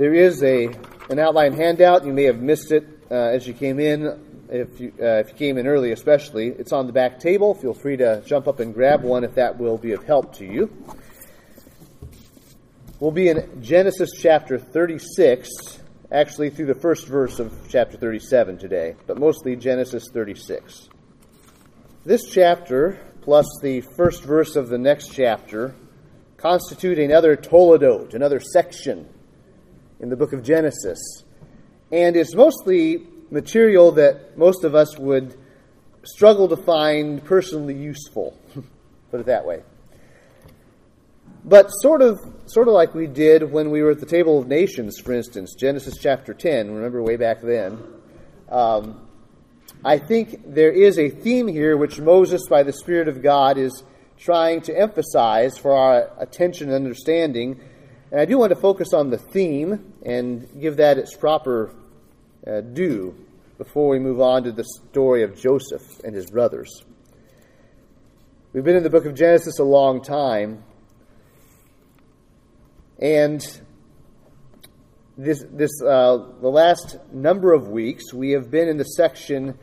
There is a an outline handout. You may have missed it uh, as you came in. If you, uh, if you came in early, especially, it's on the back table. Feel free to jump up and grab one if that will be of help to you. We'll be in Genesis chapter 36, actually through the first verse of chapter 37 today, but mostly Genesis 36. This chapter, plus the first verse of the next chapter, constitute another toledot, another section in the book of Genesis. And it's mostly material that most of us would struggle to find personally useful, put it that way. But sort of, sort of like we did when we were at the Table of Nations, for instance, Genesis chapter 10, remember way back then. Um, I think there is a theme here which Moses, by the Spirit of God, is trying to emphasize for our attention and understanding. And I do want to focus on the theme and give that its proper uh, due before we move on to the story of Joseph and his brothers. We've been in the book of Genesis a long time, and this, this uh, the last number of weeks we have been in the section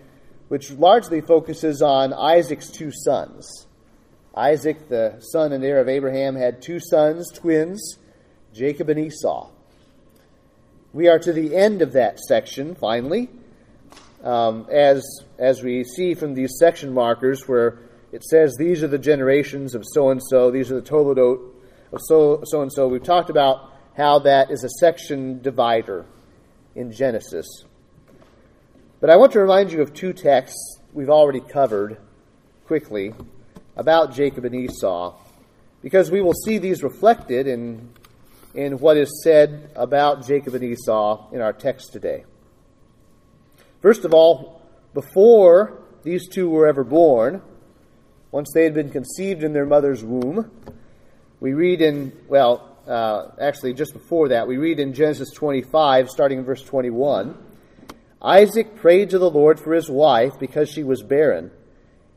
which largely focuses on Isaac's two sons. Isaac, the son and heir of Abraham, had two sons, twins, Jacob and Esau. We are to the end of that section, finally, um, as, as we see from these section markers where it says these are the generations of so and so, these are the toledot of so and so. We've talked about how that is a section divider in Genesis. But I want to remind you of two texts we've already covered quickly about Jacob and Esau, because we will see these reflected in, in what is said about Jacob and Esau in our text today. First of all, before these two were ever born, once they had been conceived in their mother's womb, we read in, well, uh, actually, just before that, we read in Genesis 25, starting in verse 21. Isaac prayed to the Lord for his wife because she was barren.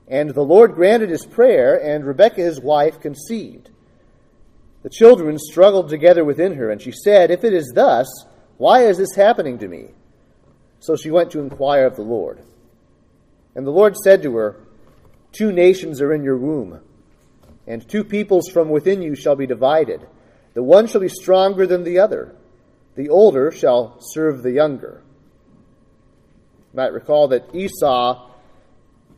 And the Lord granted his prayer, and Rebekah his wife conceived. The children struggled together within her, and she said, If it is thus, why is this happening to me? So she went to inquire of the Lord. And the Lord said to her, Two nations are in your womb, and two peoples from within you shall be divided. The one shall be stronger than the other, the older shall serve the younger. You might recall that Esau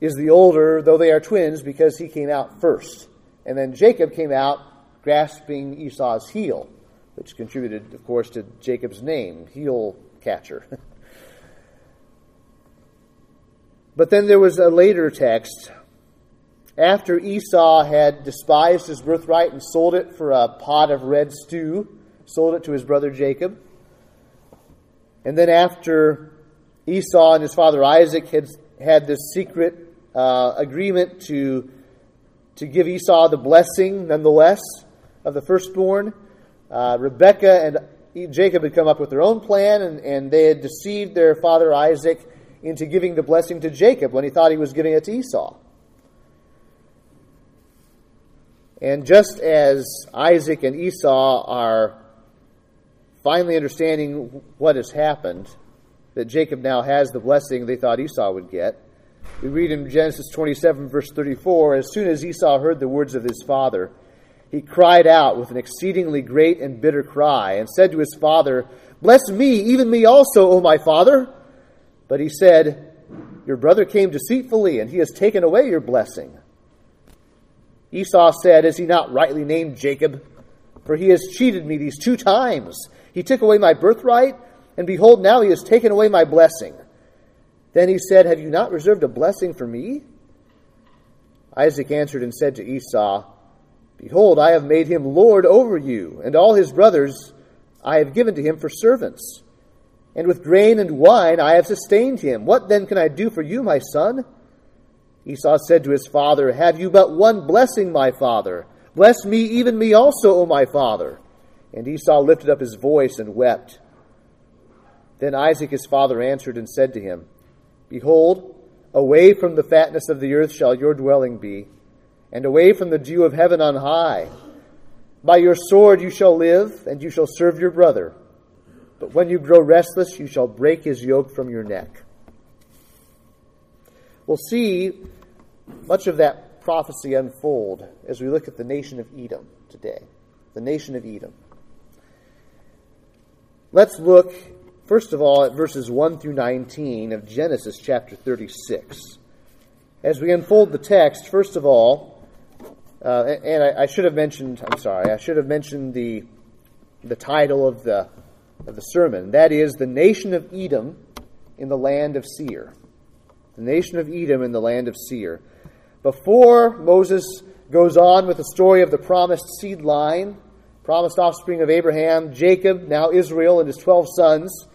is the older, though they are twins, because he came out first. And then Jacob came out grasping Esau's heel, which contributed, of course, to Jacob's name, heel catcher. but then there was a later text. After Esau had despised his birthright and sold it for a pot of red stew, sold it to his brother Jacob. And then after Esau and his father Isaac had had this secret uh, agreement to, to give Esau the blessing, nonetheless, of the firstborn. Uh, Rebekah and Jacob had come up with their own plan, and, and they had deceived their father Isaac into giving the blessing to Jacob when he thought he was giving it to Esau. And just as Isaac and Esau are finally understanding what has happened, that Jacob now has the blessing they thought Esau would get. We read in Genesis 27, verse 34 As soon as Esau heard the words of his father, he cried out with an exceedingly great and bitter cry, and said to his father, Bless me, even me also, O my father. But he said, Your brother came deceitfully, and he has taken away your blessing. Esau said, Is he not rightly named Jacob? For he has cheated me these two times. He took away my birthright and behold, now he has taken away my blessing. Then he said, Have you not reserved a blessing for me? Isaac answered and said to Esau, Behold, I have made him lord over you, and all his brothers I have given to him for servants. And with grain and wine I have sustained him. What then can I do for you, my son? Esau said to his father, Have you but one blessing, my father? Bless me, even me also, O my father. And Esau lifted up his voice and wept. Then Isaac his father answered and said to him, Behold, away from the fatness of the earth shall your dwelling be, and away from the dew of heaven on high. By your sword you shall live, and you shall serve your brother. But when you grow restless, you shall break his yoke from your neck. We'll see much of that prophecy unfold as we look at the nation of Edom today. The nation of Edom. Let's look, first of all, at verses 1 through 19 of Genesis chapter 36. As we unfold the text, first of all, uh, and I, I, should have mentioned, I'm sorry, I should have mentioned the, the title of the of the sermon. That is the nation of Edom in the land of Seir. The nation of Edom in the land of Seir. Before Moses goes on with the story of the promised seed line, promised offspring of Abraham, Jacob, now Israel, and his 12 sons,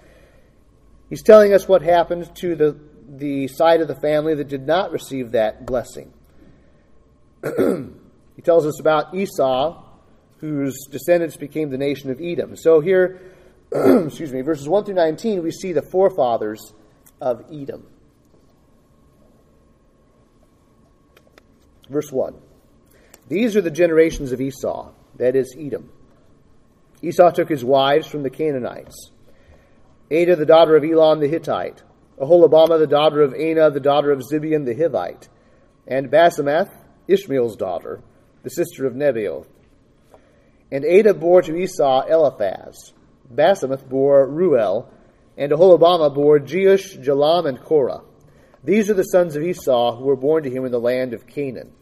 he's telling us what happened to the, the side of the family that did not receive that blessing. he tells us about Esau, whose descendants became the nation of Edom. So here, excuse me, verses 1 through 19, we see the forefathers of Edom. Verse 1 These are the generations of Esau, that is, Edom. Esau took his wives from the Canaanites Adah, the daughter of Elon the Hittite, Aholibamah, the daughter of Anah, the daughter of Zibeon the Hivite, and Basemath, Ishmael's daughter, the sister of Nebaioth. And Adah bore to Esau Eliphaz. Basemath bore Reuel, and Aholibamah bore Jeush, Jalam, and Korah. These are the sons of Esau who were born to him in the land of Canaan.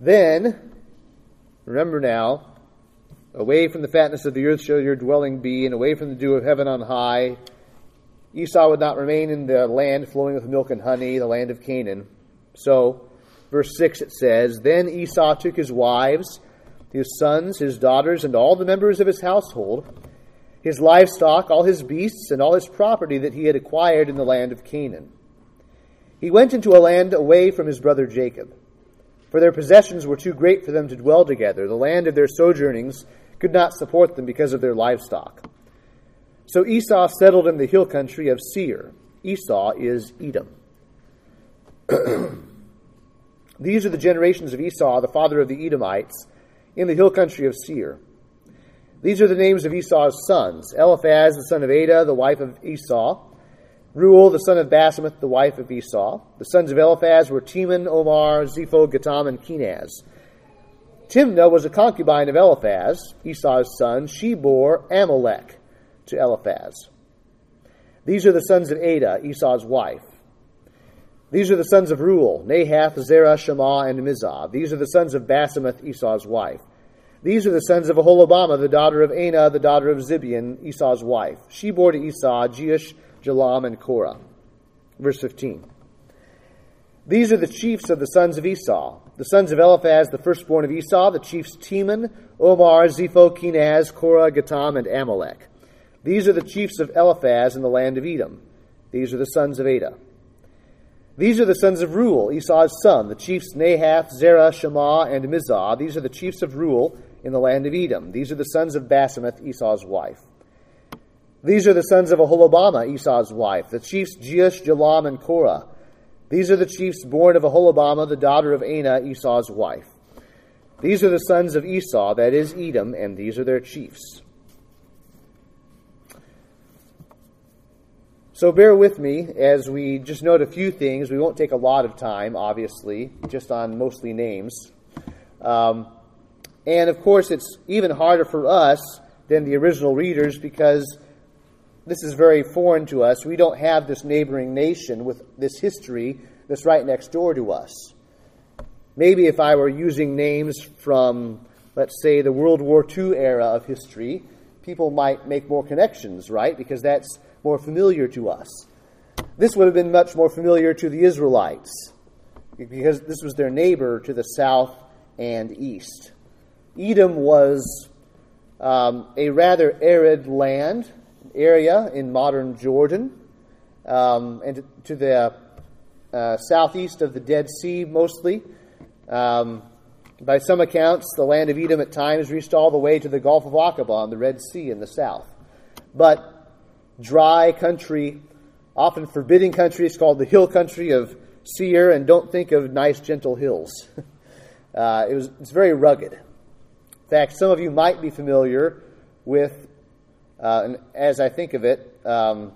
Then, remember now, away from the fatness of the earth shall your dwelling be, and away from the dew of heaven on high. Esau would not remain in the land flowing with milk and honey, the land of Canaan. So, verse 6 it says, Then Esau took his wives his sons, his daughters, and all the members of his household, his livestock, all his beasts, and all his property that he had acquired in the land of Canaan. He went into a land away from his brother Jacob, for their possessions were too great for them to dwell together. The land of their sojournings could not support them because of their livestock. So Esau settled in the hill country of Seir. Esau is Edom. These are the generations of Esau, the father of the Edomites in the hill country of Seir. These are the names of Esau's sons Eliphaz, the son of Adah, the wife of Esau, Reuel, the son of Basemath, the wife of Esau. The sons of Eliphaz were Teman, Omar, Zepho, Gatam, and Kenaz. Timnah was a concubine of Eliphaz, Esau's son. She bore Amalek to Eliphaz. These are the sons of Adah, Esau's wife. These are the sons of Reuel, Nahath, Zerah, Shema, and Mizah. These are the sons of Basemath, Esau's wife. These are the sons of Aholibamah, the daughter of Anah, the daughter of Zibeon, Esau's wife. She bore to Esau Jeush, Jalam, and Korah. Verse 15. These are the chiefs of the sons of Esau. The sons of Eliphaz, the firstborn of Esau, the chiefs Teman, Omar, Zepho, Kenaz, Korah, Gatam, and Amalek. These are the chiefs of Eliphaz in the land of Edom. These are the sons of Adah. These are the sons of Reuel, Esau's son, the chiefs Nahath, Zerah, Shema, and Mizah. These are the chiefs of Reuel in the land of Edom. These are the sons of Basemath, Esau's wife. These are the sons of Aholibamah, Esau's wife, the chiefs Jeush, Jalam, and Korah. These are the chiefs born of Aholibamah, the daughter of Anah, Esau's wife. These are the sons of Esau, that is Edom, and these are their chiefs. So bear with me as we just note a few things. We won't take a lot of time, obviously, just on mostly names. Um, and of course, it's even harder for us than the original readers because this is very foreign to us. We don't have this neighboring nation with this history that's right next door to us. Maybe if I were using names from, let's say, the World War II era of history, people might make more connections, right? Because that's more familiar to us. This would have been much more familiar to the Israelites because this was their neighbor to the south and east. Edom was um, a rather arid land area in modern Jordan um, and to the uh, southeast of the Dead Sea mostly. Um, by some accounts, the land of Edom at times reached all the way to the Gulf of Aqaba and the Red Sea in the south. But dry country, often forbidding country. It's called the hill country of Seir, and don't think of nice, gentle hills. uh, it was, it's very rugged. In fact, some of you might be familiar with Uh, and as I think of it, um,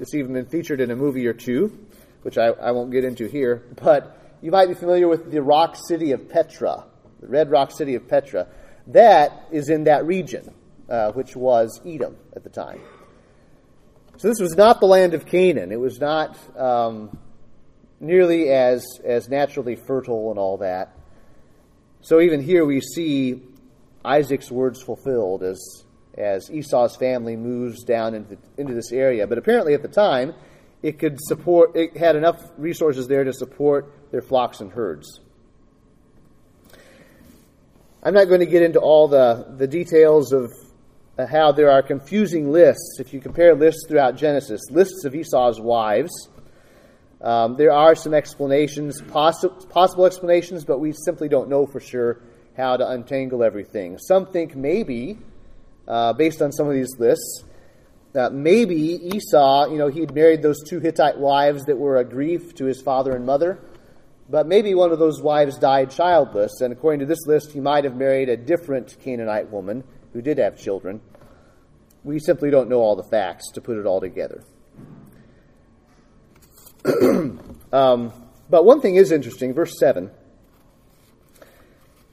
it's even been featured in a movie or two, which I, I won't get into here. But you might be familiar with the rock city of Petra, the red rock city of Petra. That is in that region, uh, which was Edom at the time. So this was not the land of Canaan. It was not um, nearly as, as naturally fertile and all that. So even here we see Isaac's words fulfilled as, as Esau's family moves down into, into this area. But apparently at the time, it could support, it had enough resources there to support their flocks and herds. I'm not going to get into all the, the details of how there are confusing lists. If you compare lists throughout Genesis, lists of Esau's wives, um, there are some explanations, possi- possible explanations, but we simply don't know for sure how to untangle everything. Some think maybe, uh, based on some of these lists, maybe Esau, you know, he'd married those two Hittite wives that were a grief to his father and mother, but maybe one of those wives died childless, and according to this list, he might have married a different Canaanite woman who did have children. We simply don't know all the facts to put it all together. um, but one thing is interesting, verse 7.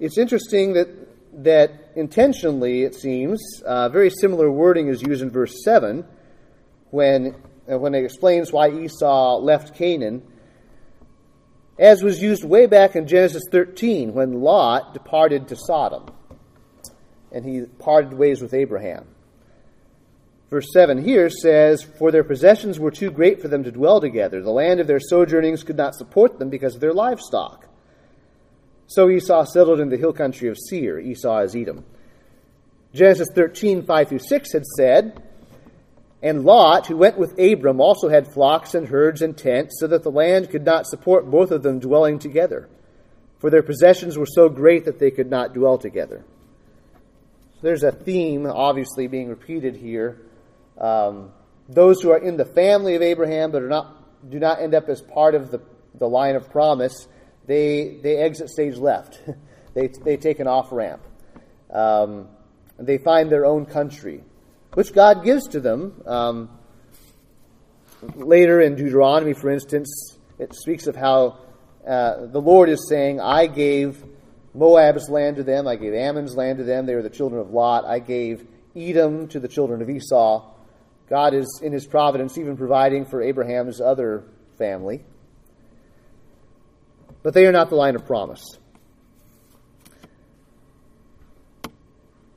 It's interesting that, that intentionally, it seems, uh, very similar wording is used in verse 7 when, uh, when it explains why Esau left Canaan, as was used way back in Genesis 13 when Lot departed to Sodom and he parted ways with Abraham. Verse 7 here says, For their possessions were too great for them to dwell together. The land of their sojournings could not support them because of their livestock. So Esau settled in the hill country of Seir. Esau is Edom. Genesis 13, 5 through 6 had said, And Lot, who went with Abram, also had flocks and herds and tents, so that the land could not support both of them dwelling together. For their possessions were so great that they could not dwell together. There's a theme, obviously, being repeated here um, those who are in the family of Abraham but are not do not end up as part of the, the line of promise, they they exit stage left. they they take an off ramp. Um, they find their own country, which God gives to them. Um, later in Deuteronomy, for instance, it speaks of how uh, the Lord is saying, "I gave." Moab's land to them. I gave Ammon's land to them. They were the children of Lot. I gave Edom to the children of Esau. God is, in his providence, even providing for Abraham's other family. But they are not the line of promise.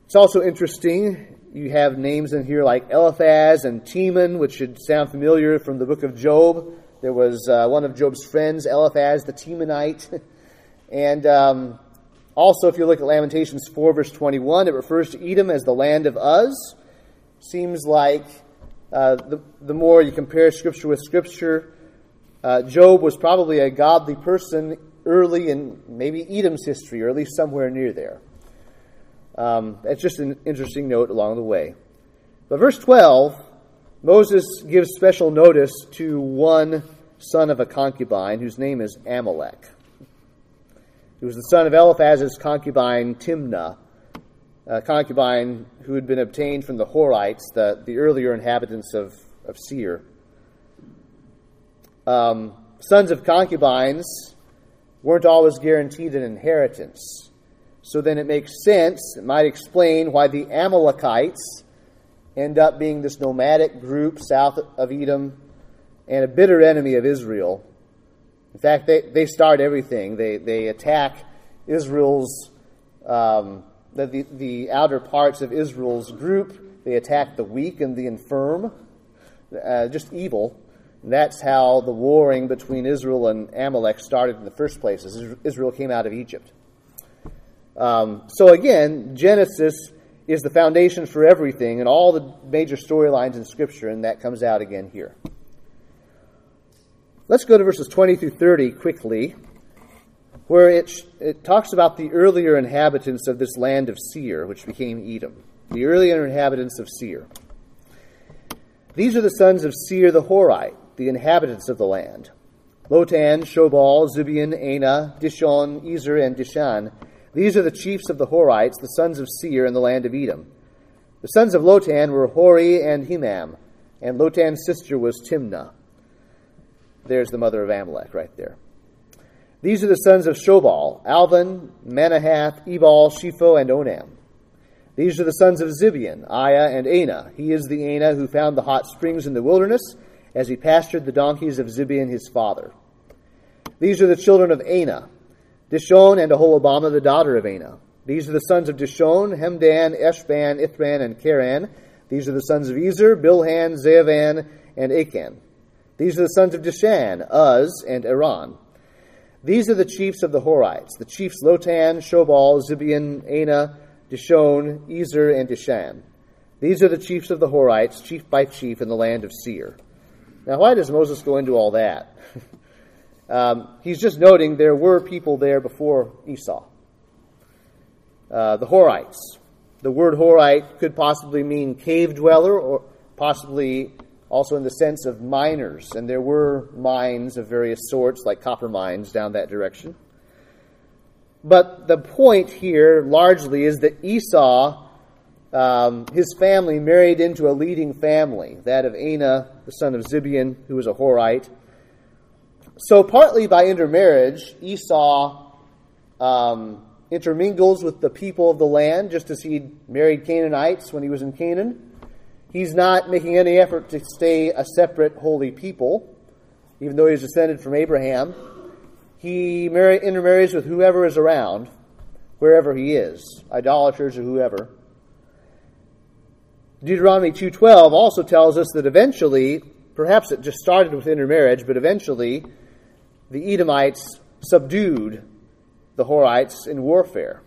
It's also interesting. You have names in here like Eliphaz and Teman, which should sound familiar from the book of Job. There was uh, one of Job's friends, Eliphaz the Temanite. and um, also, if you look at Lamentations 4, verse 21, it refers to Edom as the land of Uz. Seems like uh, the, the more you compare Scripture with Scripture, uh, Job was probably a godly person early in maybe Edom's history, or at least somewhere near there. Um, that's just an interesting note along the way. But verse 12, Moses gives special notice to one son of a concubine whose name is Amalek. He was the son of Eliphaz's concubine Timnah, a concubine who had been obtained from the Horites, the, the earlier inhabitants of, of Seir. Um, sons of concubines weren't always guaranteed an inheritance. So then it makes sense, it might explain why the Amalekites end up being this nomadic group south of Edom and a bitter enemy of Israel. In fact, they, they start everything. They, they attack Israel's um, the, the, outer parts of Israel's group. They attack the weak and the infirm, uh, just evil. And that's how the warring between Israel and Amalek started in the first place, as Israel came out of Egypt. Um, so again, Genesis is the foundation for everything and all the major storylines in Scripture, and that comes out again here. Let's go to verses 20 through 30 quickly where it, it talks about the earlier inhabitants of this land of Seir, which became Edom. The earlier inhabitants of Seir. These are the sons of Seir the Horite, the inhabitants of the land. Lotan, Shobal, Zibeon, Anah, Dishon, Ezer, and Dishan. These are the chiefs of the Horites, the sons of Seir in the land of Edom. The sons of Lotan were Hori and Hemam, and Lotan's sister was Timnah. There's the mother of Amalek right there. These are the sons of Shobal, Alvan, Manahath, Ebal, Shepho, and Onam. These are the sons of Zibeon, Aiah, and Anah. He is the Anah who found the hot springs in the wilderness as he pastured the donkeys of Zibeon his father. These are the children of Anah, Dishon and Aholibamah, the daughter of Anah. These are the sons of Dishon, Hemdan, Eshban, Ithran, and Cheran. These are the sons of Ezer, Bilhan, Zaavan, and Akan. These are the sons of Dishan, Uz, and Aran. These are the chiefs of the Horites, the chiefs Lotan, Shobal, Zibeon, Anah, Dishon, Ezer, and Dishan. These are the chiefs of the Horites, chief by chief, in the land of Seir. Now, why does Moses go into all that? um, he's just noting there were people there before Esau. Uh, the Horites. The word Horite could possibly mean cave dweller or possibly also in the sense of miners, and there were mines of various sorts, like copper mines, down that direction. But the point here largely is that Esau, um, his family, married into a leading family, that of Anah, the son of Zibeon, who was a Horite. So, partly by intermarriage, Esau um, intermingles with the people of the land, just as he married Canaanites when he was in Canaan. He's not making any effort to stay a separate holy people, even though he's descended from Abraham. He marry, intermarries with whoever is around, wherever he is, idolaters or whoever. Deuteronomy 2:12 also tells us that eventually, perhaps it just started with intermarriage, but eventually the Edomites subdued the Horites in warfare.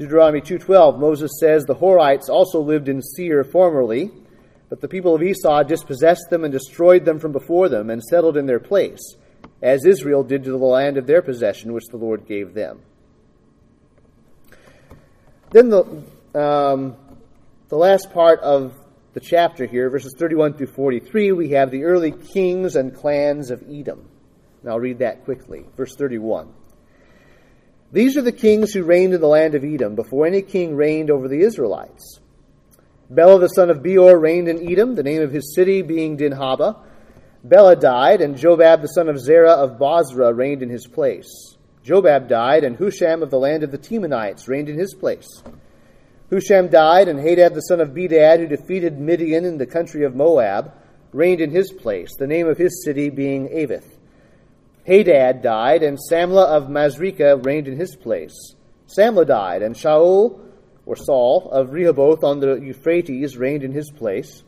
Deuteronomy 2:12 Moses says the Horites also lived in Seir formerly, but the people of Esau dispossessed them and destroyed them from before them and settled in their place, as Israel did to the land of their possession which the Lord gave them. Then the um, the last part of the chapter here, verses 31 through 43, we have the early kings and clans of Edom. And I'll read that quickly. Verse 31. These are the kings who reigned in the land of Edom before any king reigned over the Israelites. Bela the son of Beor reigned in Edom, the name of his city being Dinhabah. Bela died, and Jobab the son of Zerah of Bozrah reigned in his place. Jobab died, and Husham of the land of the Temanites reigned in his place. Husham died, and Hadad the son of Bedad, who defeated Midian in the country of Moab, reigned in his place, the name of his city being Avith. Hadad died, and Samlah of Masrekah reigned in his place. Samlah died, and Shaul, or Saul, of Rehoboth on the Euphrates reigned in his place.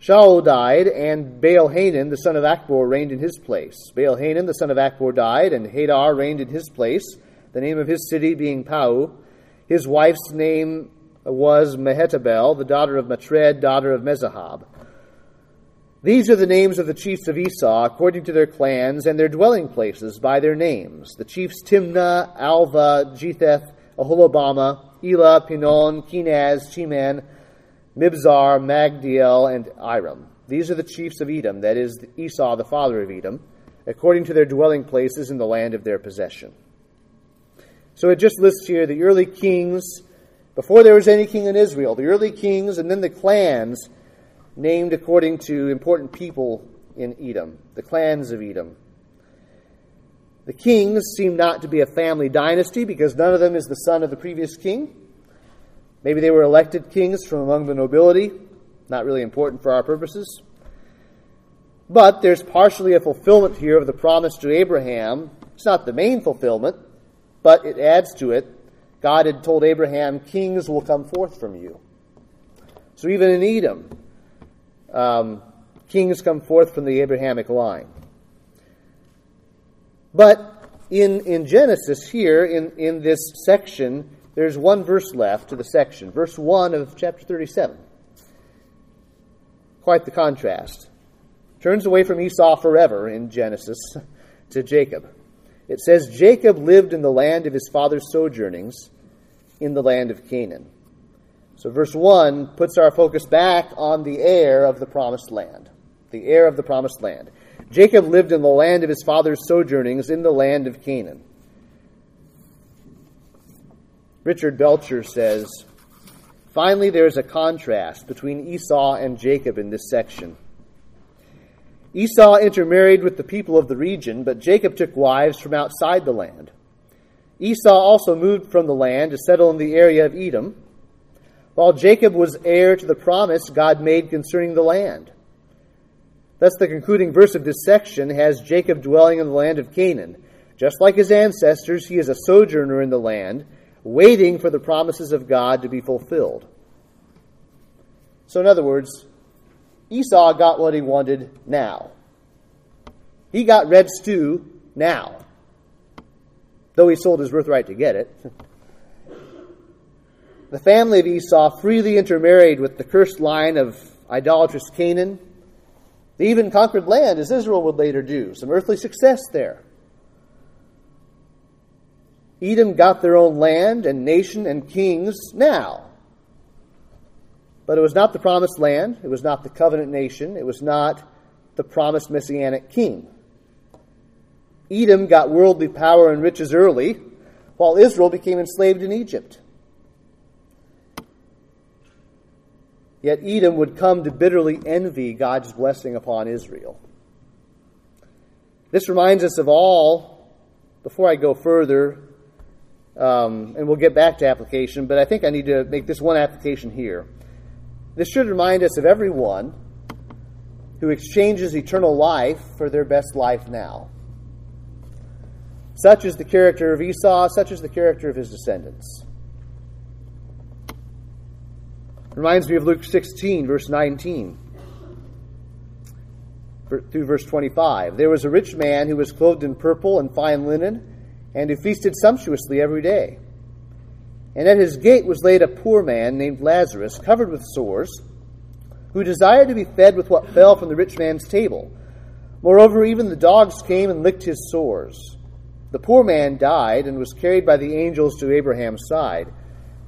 Shaul died, and Baal Hanan, the son of Achbor, reigned in his place. Baal Hanan, the son of Achbor, died, and Hadar reigned in his place, the name of his city being Pau. His wife's name was Mehetabel, the daughter of Matred, daughter of Mezahab. These are the names of the chiefs of Esau, according to their clans and their dwelling places by their names. The chiefs Timnah, Alva, Jetheth, Aholibamah, Elah, Pinon, Kenaz, Cheman, Mibzar, Magdiel, and Iram. These are the chiefs of Edom, that is, Esau, the father of Edom, according to their dwelling places in the land of their possession. So it just lists here the early kings, before there was any king in Israel, the early kings, and then the clans named according to important people in Edom, the clans of Edom. The kings seem not to be a family dynasty because none of them is the son of the previous king. Maybe they were elected kings from among the nobility, not really important for our purposes. But there's partially a fulfillment here of the promise to Abraham. It's not the main fulfillment, but it adds to it. God had told Abraham, Kings will come forth from you. So even in Edom, um, kings come forth from the Abrahamic line. But in, in Genesis, here in, in this section, there's one verse left to the section, verse 1 of chapter 37. Quite the contrast. Turns away from Esau forever in Genesis to Jacob. It says, Jacob lived in the land of his father's sojournings in the land of Canaan. So, verse 1 puts our focus back on the heir of the promised land. The heir of the promised land. Jacob lived in the land of his father's sojournings in the land of Canaan. Richard Belcher says Finally, there is a contrast between Esau and Jacob in this section. Esau intermarried with the people of the region, but Jacob took wives from outside the land. Esau also moved from the land to settle in the area of Edom, while Jacob was heir to the promise God made concerning the land. Thus, the concluding verse of this section has Jacob dwelling in the land of Canaan. Just like his ancestors, he is a sojourner in the land, waiting for the promises of God to be fulfilled. So, in other words, Esau got what he wanted now. He got red stew now, though he sold his birthright to get it. The family of Esau freely intermarried with the cursed line of idolatrous Canaan. They even conquered land, as Israel would later do. Some earthly success there. Edom got their own land and nation and kings now. But it was not the promised land, it was not the covenant nation, it was not the promised messianic king. Edom got worldly power and riches early, while Israel became enslaved in Egypt. Yet Edom would come to bitterly envy God's blessing upon Israel. This reminds us of all, before I go further, um, and we'll get back to application, but I think I need to make this one application here. This should remind us of everyone who exchanges eternal life for their best life now. Such is the character of Esau, such is the character of his descendants. Reminds me of Luke 16, verse 19 through verse 25. There was a rich man who was clothed in purple and fine linen, and who feasted sumptuously every day. And at his gate was laid a poor man named Lazarus, covered with sores, who desired to be fed with what fell from the rich man's table. Moreover, even the dogs came and licked his sores. The poor man died and was carried by the angels to Abraham's side.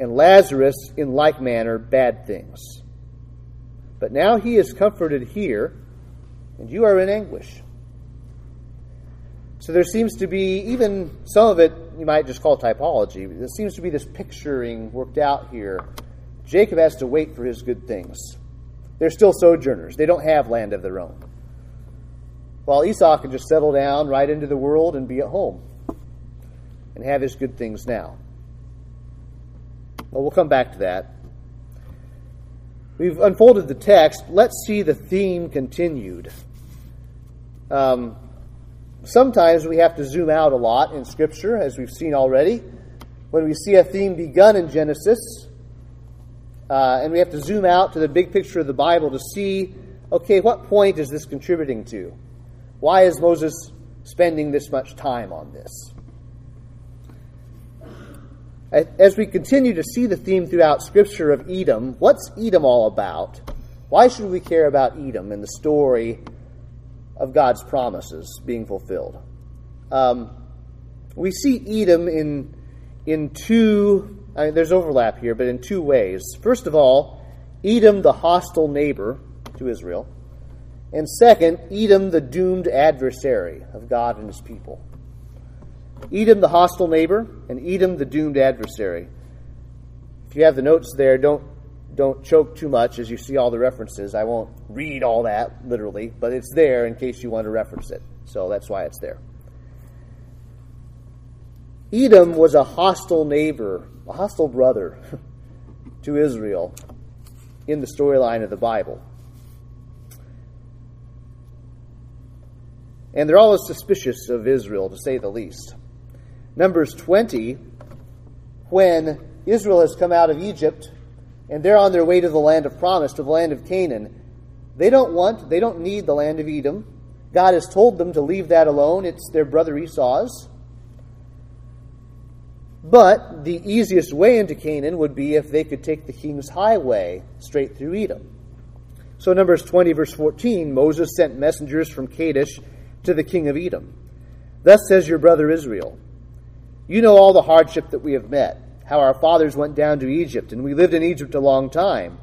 and Lazarus in like manner bad things. But now he is comforted here, and you are in anguish. So there seems to be, even some of it you might just call typology, there seems to be this picturing worked out here. Jacob has to wait for his good things. They're still sojourners, they don't have land of their own. While Esau can just settle down right into the world and be at home and have his good things now. Well, we'll come back to that. We've unfolded the text. Let's see the theme continued. Um, sometimes we have to zoom out a lot in Scripture, as we've seen already. When we see a theme begun in Genesis, uh, and we have to zoom out to the big picture of the Bible to see okay, what point is this contributing to? Why is Moses spending this much time on this? As we continue to see the theme throughout Scripture of Edom, what's Edom all about? Why should we care about Edom and the story of God's promises being fulfilled? Um, we see Edom in in two. I mean, there's overlap here, but in two ways. First of all, Edom, the hostile neighbor to Israel, and second, Edom, the doomed adversary of God and His people. Edom, the hostile neighbor, and Edom, the doomed adversary. If you have the notes there, don't don't choke too much as you see all the references. I won't read all that literally, but it's there in case you want to reference it. So that's why it's there. Edom was a hostile neighbor, a hostile brother to Israel in the storyline of the Bible. And they're always suspicious of Israel, to say the least. Numbers 20, when Israel has come out of Egypt and they're on their way to the land of promise, to the land of Canaan, they don't want, they don't need the land of Edom. God has told them to leave that alone. It's their brother Esau's. But the easiest way into Canaan would be if they could take the king's highway straight through Edom. So, Numbers 20, verse 14 Moses sent messengers from Kadesh to the king of Edom. Thus says your brother Israel You know all the hardship that we have met, how our fathers went down to Egypt, and we lived in Egypt a long time.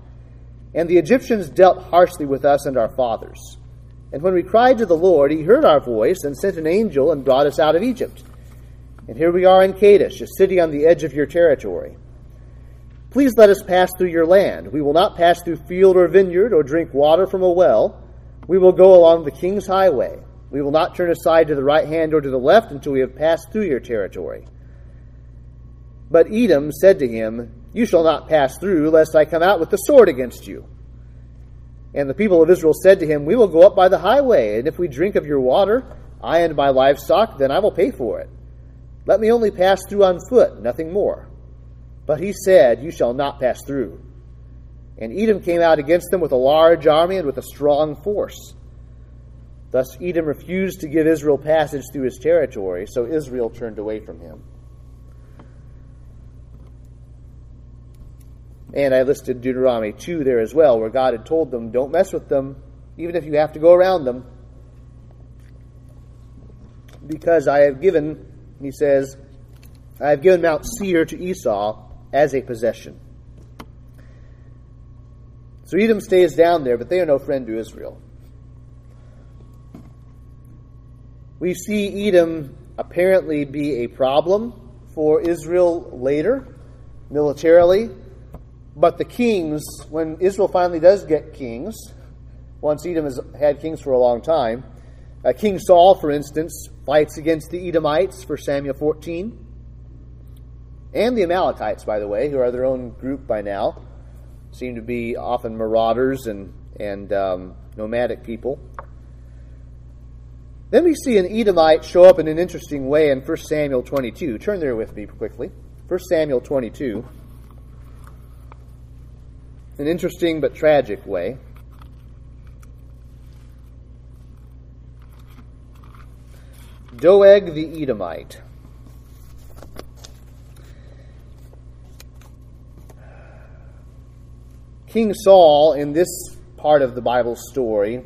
And the Egyptians dealt harshly with us and our fathers. And when we cried to the Lord, he heard our voice and sent an angel and brought us out of Egypt. And here we are in Kadesh, a city on the edge of your territory. Please let us pass through your land. We will not pass through field or vineyard or drink water from a well. We will go along the king's highway. We will not turn aside to the right hand or to the left until we have passed through your territory. But Edom said to him, You shall not pass through, lest I come out with the sword against you. And the people of Israel said to him, We will go up by the highway, and if we drink of your water, I and my livestock, then I will pay for it. Let me only pass through on foot, nothing more. But he said, You shall not pass through. And Edom came out against them with a large army and with a strong force. Thus Edom refused to give Israel passage through his territory, so Israel turned away from him. And I listed Deuteronomy 2 there as well, where God had told them, Don't mess with them, even if you have to go around them. Because I have given, he says, I have given Mount Seir to Esau as a possession. So Edom stays down there, but they are no friend to Israel. We see Edom apparently be a problem for Israel later, militarily. But the kings, when Israel finally does get kings, once Edom has had kings for a long time, uh, King Saul, for instance, fights against the Edomites for Samuel 14, and the Amalekites, by the way, who are their own group by now, seem to be often marauders and and um, nomadic people. Then we see an Edomite show up in an interesting way in 1 Samuel 22. Turn there with me quickly. 1 Samuel 22 an interesting but tragic way. Doeg the Edomite. King Saul, in this part of the Bible story,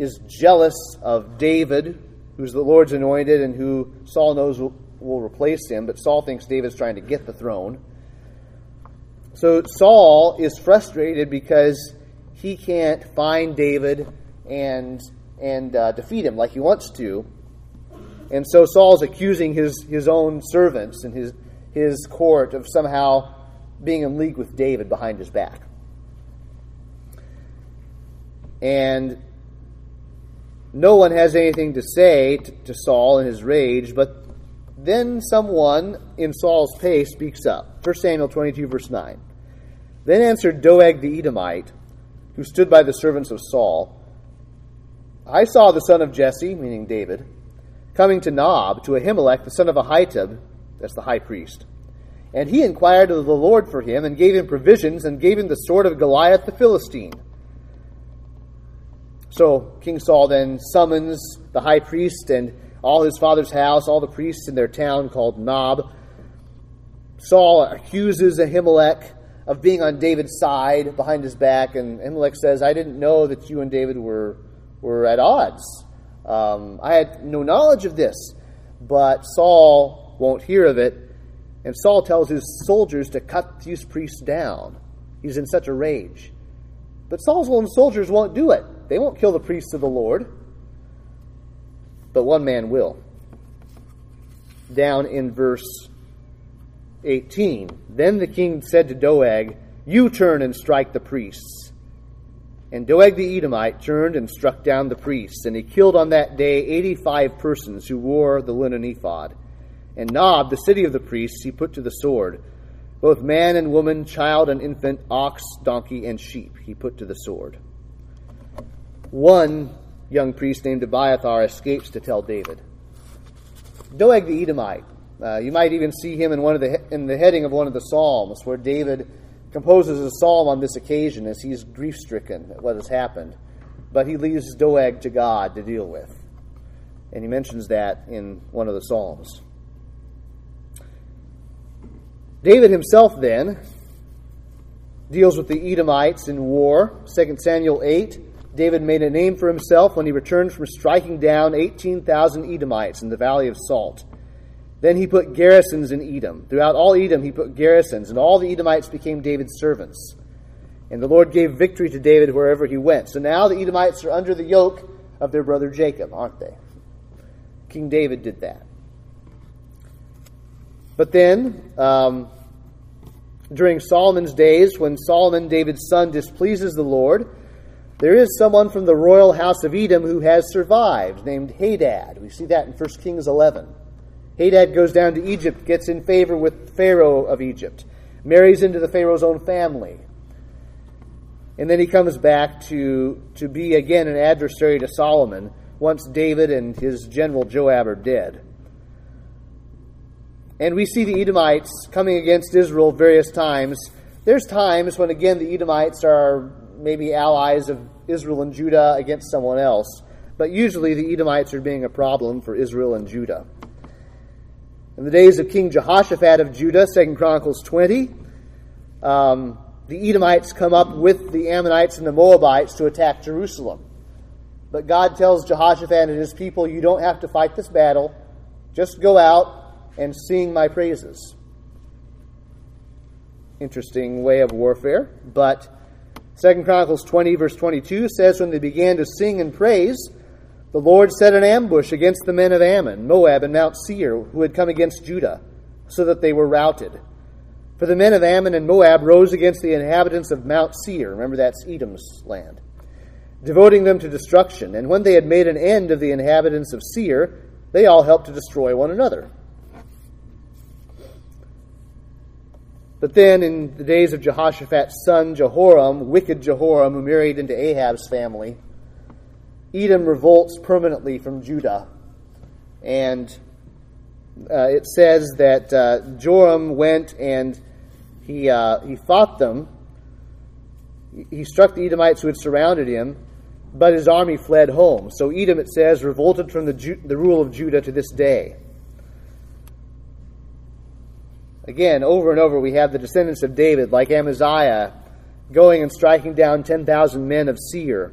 is jealous of David, who's the Lord's anointed and who Saul knows will, will replace him, but Saul thinks David's trying to get the throne. So Saul is frustrated because he can't find David and and uh, defeat him like he wants to. And so Saul's accusing his, his own servants and his his court of somehow being in league with David behind his back. And no one has anything to say to, to Saul in his rage, but then someone in Saul's pay speaks up. 1 Samuel 22, verse 9. Then answered Doeg the Edomite, who stood by the servants of Saul, I saw the son of Jesse, meaning David, coming to Nob, to Ahimelech, the son of Ahitub, that's the high priest. And he inquired of the Lord for him, and gave him provisions, and gave him the sword of Goliath the Philistine. So King Saul then summons the high priest and all his father's house, all the priests in their town called Nob. Saul accuses Ahimelech of being on David's side behind his back, and Ahimelech says, I didn't know that you and David were, were at odds. Um, I had no knowledge of this. But Saul won't hear of it, and Saul tells his soldiers to cut these priests down. He's in such a rage. But Saul's own soldiers won't do it. They won't kill the priests of the Lord but one man will. Down in verse 18. Then the king said to Doeg, You turn and strike the priests. And Doeg the Edomite turned and struck down the priests, and he killed on that day 85 persons who wore the linen ephod. And Nob, the city of the priests, he put to the sword. Both man and woman, child and infant, ox, donkey, and sheep he put to the sword. One young priest named Abiathar escapes to tell David. Doeg the Edomite. Uh, you might even see him in one of the in the heading of one of the psalms, where David composes a psalm on this occasion as he's grief stricken at what has happened, but he leaves Doeg to God to deal with, and he mentions that in one of the psalms. David himself then deals with the Edomites in war. 2 Samuel 8 David made a name for himself when he returned from striking down 18,000 Edomites in the Valley of Salt. Then he put garrisons in Edom. Throughout all Edom he put garrisons, and all the Edomites became David's servants. And the Lord gave victory to David wherever he went. So now the Edomites are under the yoke of their brother Jacob, aren't they? King David did that. But then, um, during Solomon's days, when Solomon, David's son, displeases the Lord, there is someone from the royal house of Edom who has survived, named Hadad. We see that in 1 Kings 11. Hadad goes down to Egypt, gets in favor with Pharaoh of Egypt, marries into the Pharaoh's own family. And then he comes back to, to be again an adversary to Solomon once David and his general Joab are dead. And we see the Edomites coming against Israel various times. There's times when, again, the Edomites are maybe allies of Israel and Judah against someone else. But usually the Edomites are being a problem for Israel and Judah. In the days of King Jehoshaphat of Judah, 2 Chronicles 20, um, the Edomites come up with the Ammonites and the Moabites to attack Jerusalem. But God tells Jehoshaphat and his people, You don't have to fight this battle. Just go out and sing my praises. Interesting way of warfare, but Second Chronicles 20, verse 22 says, When they began to sing and praise, the Lord set an ambush against the men of Ammon, Moab, and Mount Seir, who had come against Judah, so that they were routed. For the men of Ammon and Moab rose against the inhabitants of Mount Seir. Remember, that's Edom's land. Devoting them to destruction. And when they had made an end of the inhabitants of Seir, they all helped to destroy one another. But then, in the days of Jehoshaphat's son Jehoram, wicked Jehoram, who married into Ahab's family, Edom revolts permanently from Judah. And uh, it says that uh, Joram went and he, uh, he fought them. He struck the Edomites who had surrounded him, but his army fled home. So Edom, it says, revolted from the, Ju- the rule of Judah to this day. Again, over and over, we have the descendants of David, like Amaziah, going and striking down 10,000 men of Seir.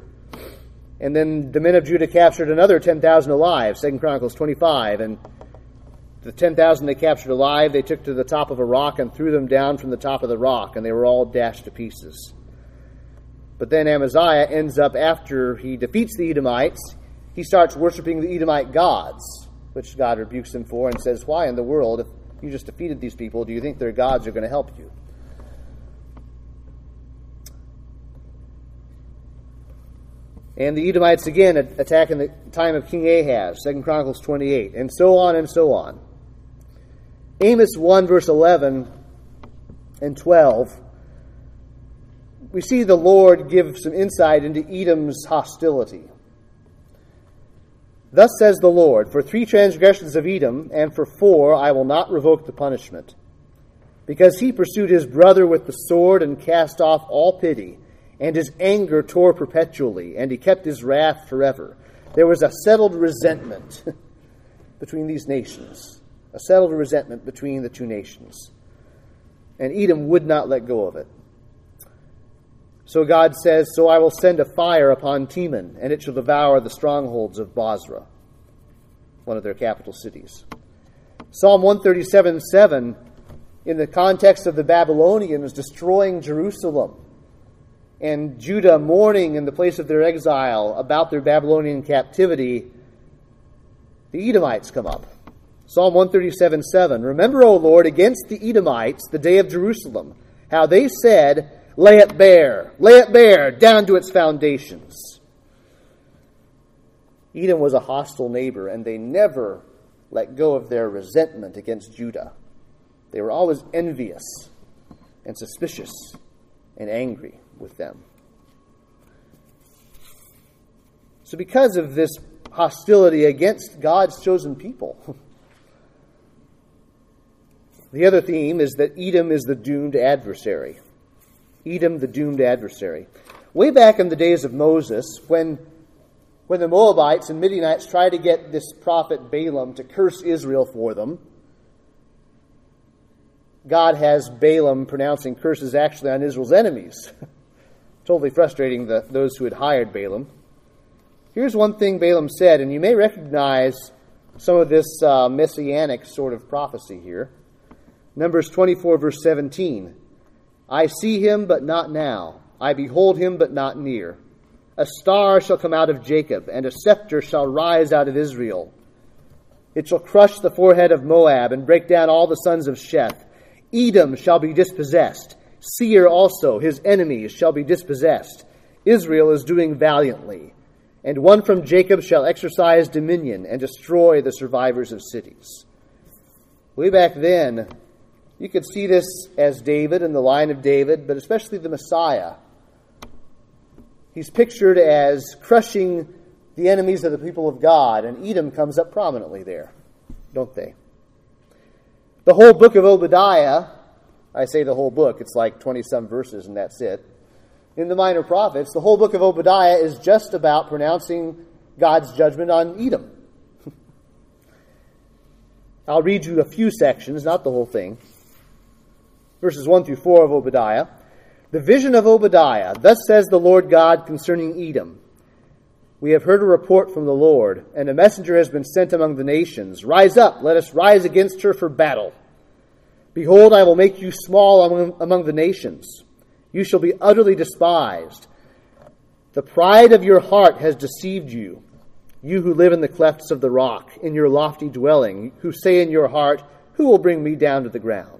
And then the men of Judah captured another 10,000 alive, 2 Chronicles 25. And the 10,000 they captured alive, they took to the top of a rock and threw them down from the top of the rock, and they were all dashed to pieces. But then Amaziah ends up, after he defeats the Edomites, he starts worshiping the Edomite gods, which God rebukes him for and says, Why in the world, you just defeated these people. Do you think their gods are going to help you? And the Edomites again attack in the time of King Ahaz, 2 Chronicles 28, and so on and so on. Amos 1, verse 11 and 12, we see the Lord give some insight into Edom's hostility. Thus says the Lord For three transgressions of Edom, and for four I will not revoke the punishment. Because he pursued his brother with the sword and cast off all pity, and his anger tore perpetually, and he kept his wrath forever. There was a settled resentment between these nations, a settled resentment between the two nations. And Edom would not let go of it. So God says, So I will send a fire upon Teman, and it shall devour the strongholds of Bozrah, one of their capital cities. Psalm 137 7, in the context of the Babylonians destroying Jerusalem and Judah mourning in the place of their exile about their Babylonian captivity, the Edomites come up. Psalm 137 7. Remember, O Lord, against the Edomites the day of Jerusalem, how they said, Lay it bare, lay it bare, down to its foundations. Edom was a hostile neighbor, and they never let go of their resentment against Judah. They were always envious and suspicious and angry with them. So, because of this hostility against God's chosen people, the other theme is that Edom is the doomed adversary. Edom, the doomed adversary. Way back in the days of Moses, when, when the Moabites and Midianites tried to get this prophet Balaam to curse Israel for them, God has Balaam pronouncing curses actually on Israel's enemies, totally frustrating the, those who had hired Balaam. Here's one thing Balaam said, and you may recognize some of this uh, messianic sort of prophecy here. Numbers 24, verse 17. I see him, but not now. I behold him, but not near. A star shall come out of Jacob, and a scepter shall rise out of Israel. It shall crush the forehead of Moab, and break down all the sons of Sheth. Edom shall be dispossessed. Seir also, his enemies, shall be dispossessed. Israel is doing valiantly. And one from Jacob shall exercise dominion and destroy the survivors of cities. Way back then, you could see this as David and the line of David, but especially the Messiah. He's pictured as crushing the enemies of the people of God, and Edom comes up prominently there, don't they? The whole book of Obadiah, I say the whole book, it's like 20 some verses, and that's it. In the Minor Prophets, the whole book of Obadiah is just about pronouncing God's judgment on Edom. I'll read you a few sections, not the whole thing. Verses 1 through 4 of Obadiah. The vision of Obadiah. Thus says the Lord God concerning Edom. We have heard a report from the Lord, and a messenger has been sent among the nations. Rise up, let us rise against her for battle. Behold, I will make you small among, among the nations. You shall be utterly despised. The pride of your heart has deceived you, you who live in the clefts of the rock, in your lofty dwelling, who say in your heart, Who will bring me down to the ground?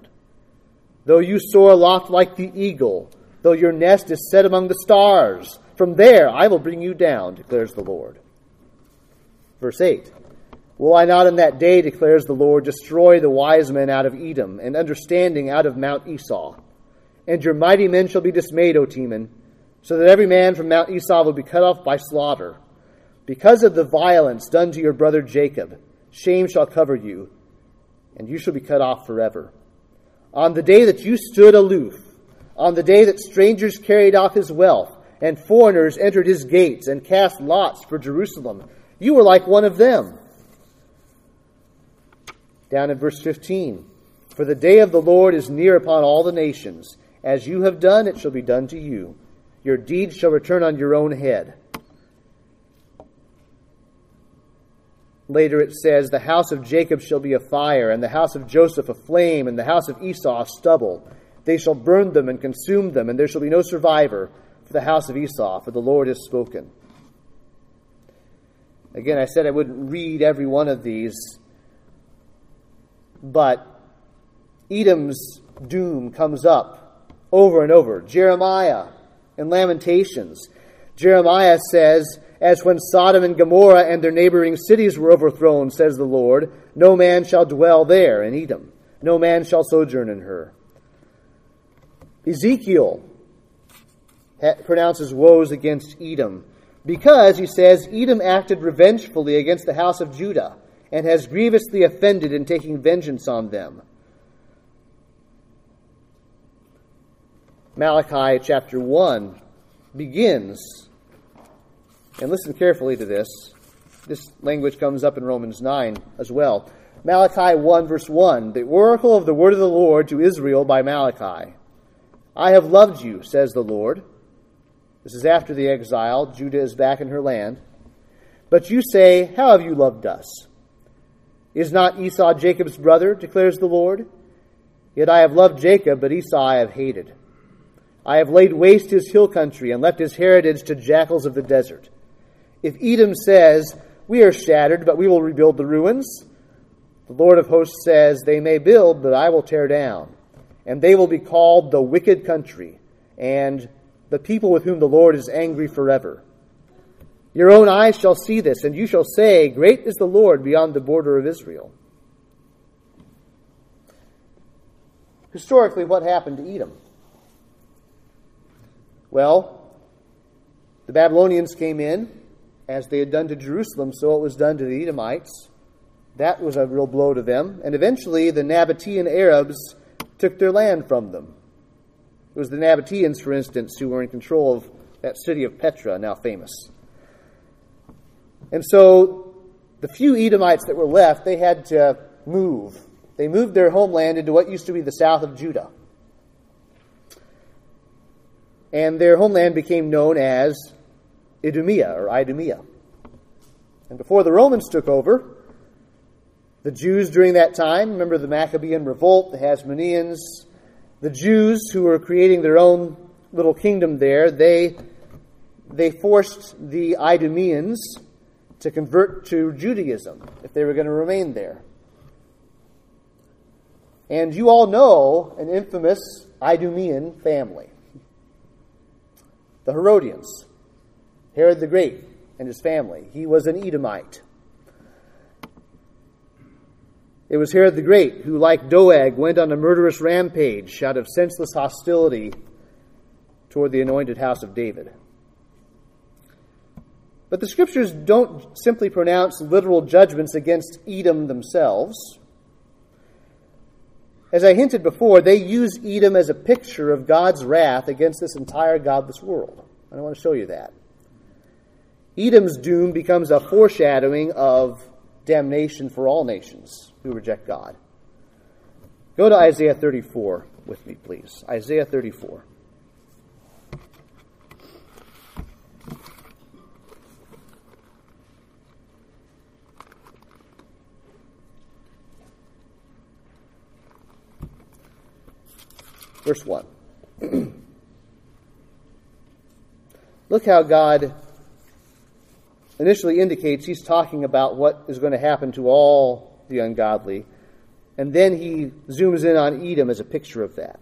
Though you soar aloft like the eagle, though your nest is set among the stars, from there I will bring you down, declares the Lord. Verse 8 Will I not in that day, declares the Lord, destroy the wise men out of Edom, and understanding out of Mount Esau? And your mighty men shall be dismayed, O Teman, so that every man from Mount Esau will be cut off by slaughter. Because of the violence done to your brother Jacob, shame shall cover you, and you shall be cut off forever. On the day that you stood aloof, on the day that strangers carried off his wealth, and foreigners entered his gates and cast lots for Jerusalem, you were like one of them. Down in verse 15 For the day of the Lord is near upon all the nations. As you have done, it shall be done to you. Your deeds shall return on your own head. Later it says, The house of Jacob shall be a fire, and the house of Joseph a flame, and the house of Esau a stubble. They shall burn them and consume them, and there shall be no survivor for the house of Esau, for the Lord has spoken. Again, I said I wouldn't read every one of these, but Edom's doom comes up over and over. Jeremiah and Lamentations. Jeremiah says, as when Sodom and Gomorrah and their neighboring cities were overthrown, says the Lord, no man shall dwell there in Edom, no man shall sojourn in her. Ezekiel pronounces woes against Edom because, he says, Edom acted revengefully against the house of Judah and has grievously offended in taking vengeance on them. Malachi chapter 1 begins and listen carefully to this. This language comes up in Romans 9 as well. Malachi 1, verse 1 The oracle of the word of the Lord to Israel by Malachi. I have loved you, says the Lord. This is after the exile. Judah is back in her land. But you say, How have you loved us? Is not Esau Jacob's brother, declares the Lord? Yet I have loved Jacob, but Esau I have hated. I have laid waste his hill country and left his heritage to jackals of the desert. If Edom says, We are shattered, but we will rebuild the ruins, the Lord of hosts says, They may build, but I will tear down. And they will be called the wicked country, and the people with whom the Lord is angry forever. Your own eyes shall see this, and you shall say, Great is the Lord beyond the border of Israel. Historically, what happened to Edom? Well, the Babylonians came in, as they had done to Jerusalem, so it was done to the Edomites. That was a real blow to them. And eventually, the Nabatean Arabs took their land from them. It was the Nabateans, for instance, who were in control of that city of Petra, now famous. And so, the few Edomites that were left, they had to move. They moved their homeland into what used to be the south of Judah. and their homeland became known as Idumea or Idumea. And before the Romans took over, the Jews during that time, remember the Maccabean revolt, the Hasmoneans, the Jews who were creating their own little kingdom there, they, they forced the Idumeans to convert to Judaism if they were going to remain there. And you all know an infamous Idumean family the Herodians, Herod the Great and his family. He was an Edomite. It was Herod the Great who, like Doeg, went on a murderous rampage out of senseless hostility toward the anointed house of David. But the scriptures don't simply pronounce literal judgments against Edom themselves. As I hinted before, they use Edom as a picture of God's wrath against this entire godless world. And I want to show you that. Edom's doom becomes a foreshadowing of damnation for all nations who reject God. Go to Isaiah 34 with me, please. Isaiah 34. Verse 1. Look how God initially indicates he's talking about what is going to happen to all the ungodly. And then he zooms in on Edom as a picture of that.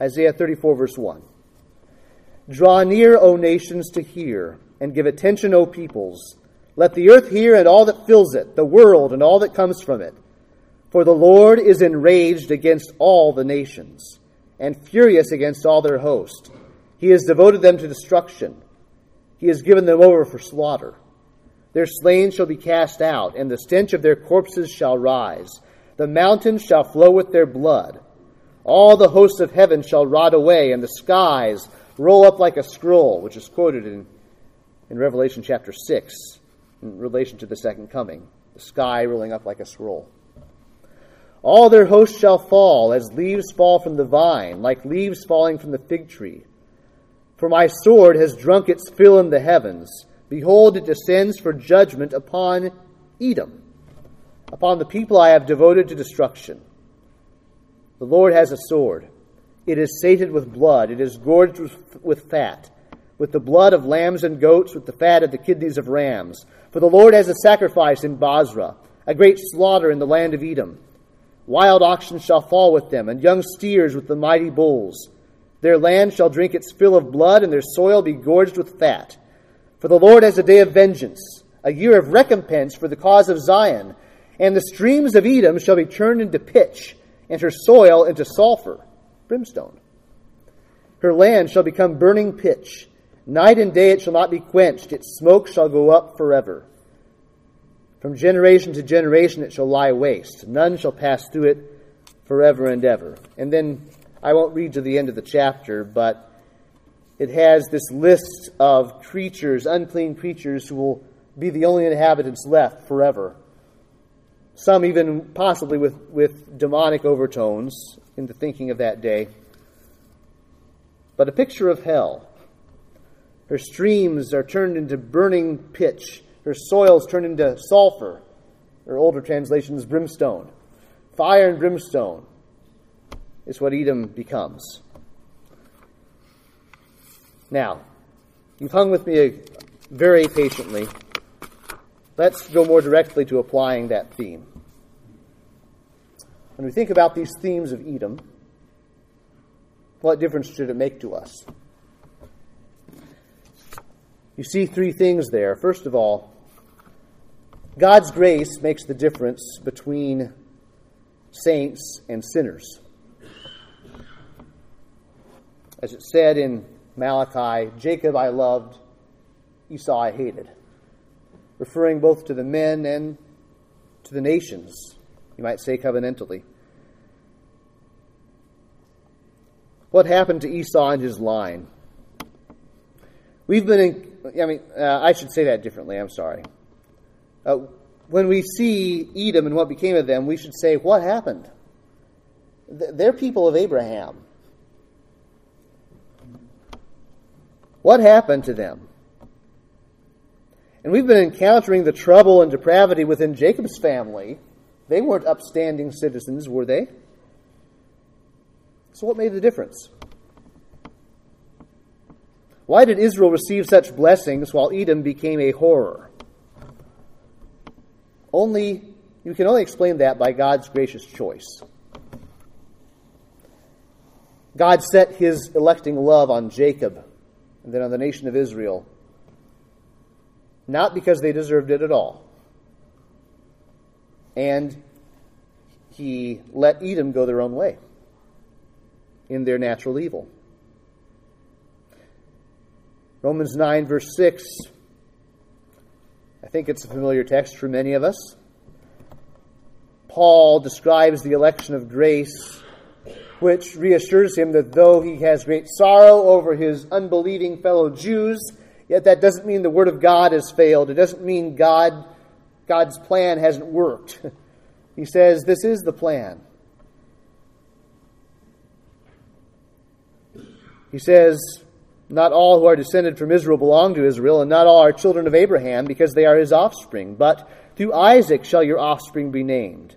Isaiah 34, verse 1. Draw near, O nations, to hear, and give attention, O peoples. Let the earth hear and all that fills it, the world and all that comes from it. For the Lord is enraged against all the nations, and furious against all their host. He has devoted them to destruction. He has given them over for slaughter. Their slain shall be cast out, and the stench of their corpses shall rise. The mountains shall flow with their blood. All the hosts of heaven shall rot away, and the skies roll up like a scroll, which is quoted in, in Revelation chapter 6 in relation to the second coming. The sky rolling up like a scroll. All their hosts shall fall as leaves fall from the vine, like leaves falling from the fig tree. For my sword has drunk its fill in the heavens. Behold, it descends for judgment upon Edom, upon the people I have devoted to destruction. The Lord has a sword. It is sated with blood. It is gorged with fat, with the blood of lambs and goats, with the fat of the kidneys of rams. For the Lord has a sacrifice in Bozrah, a great slaughter in the land of Edom. Wild oxen shall fall with them, and young steers with the mighty bulls. Their land shall drink its fill of blood, and their soil be gorged with fat. For the Lord has a day of vengeance, a year of recompense for the cause of Zion. And the streams of Edom shall be turned into pitch, and her soil into sulfur, brimstone. Her land shall become burning pitch. Night and day it shall not be quenched, its smoke shall go up forever. From generation to generation it shall lie waste. None shall pass through it forever and ever. And then I won't read to the end of the chapter, but it has this list of creatures, unclean creatures, who will be the only inhabitants left forever. Some even possibly with, with demonic overtones in the thinking of that day. But a picture of hell. Her streams are turned into burning pitch her soils turned into sulfur, or older translations, brimstone. Fire and brimstone is what Edom becomes. Now, you've hung with me uh, very patiently. Let's go more directly to applying that theme. When we think about these themes of Edom, what difference should it make to us? You see three things there. First of all, God's grace makes the difference between saints and sinners. As it said in Malachi, Jacob I loved, Esau I hated, referring both to the men and to the nations, you might say covenantally. What happened to Esau and his line? We've been in, I mean, uh, I should say that differently, I'm sorry. Uh, when we see Edom and what became of them, we should say, What happened? They're people of Abraham. What happened to them? And we've been encountering the trouble and depravity within Jacob's family. They weren't upstanding citizens, were they? So, what made the difference? Why did Israel receive such blessings while Edom became a horror? Only you can only explain that by God's gracious choice. God set his electing love on Jacob and then on the nation of Israel, not because they deserved it at all. And he let Edom go their own way in their natural evil. Romans 9, verse 6. I think it's a familiar text for many of us. Paul describes the election of grace which reassures him that though he has great sorrow over his unbelieving fellow Jews, yet that doesn't mean the word of God has failed. It doesn't mean God God's plan hasn't worked. He says this is the plan. He says, Not all who are descended from Israel belong to Israel, and not all are children of Abraham, because they are his offspring. But through Isaac shall your offspring be named.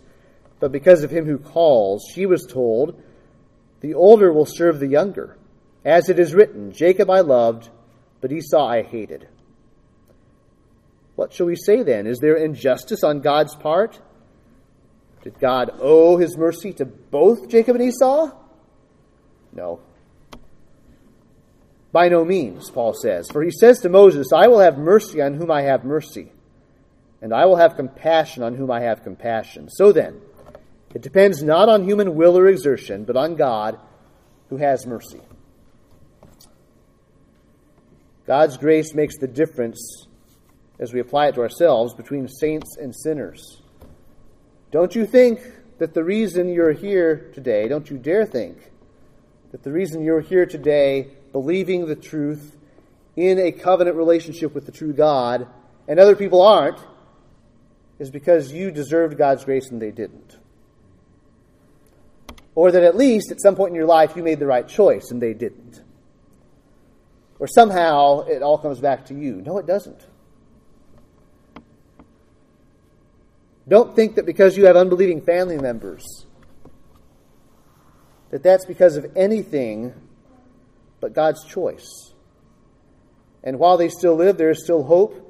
but because of him who calls, she was told, The older will serve the younger. As it is written, Jacob I loved, but Esau I hated. What shall we say then? Is there injustice on God's part? Did God owe his mercy to both Jacob and Esau? No. By no means, Paul says. For he says to Moses, I will have mercy on whom I have mercy, and I will have compassion on whom I have compassion. So then, it depends not on human will or exertion, but on God who has mercy. God's grace makes the difference as we apply it to ourselves between saints and sinners. Don't you think that the reason you're here today, don't you dare think that the reason you're here today believing the truth in a covenant relationship with the true God and other people aren't is because you deserved God's grace and they didn't. Or that at least at some point in your life you made the right choice and they didn't. Or somehow it all comes back to you. No, it doesn't. Don't think that because you have unbelieving family members, that that's because of anything but God's choice. And while they still live, there is still hope.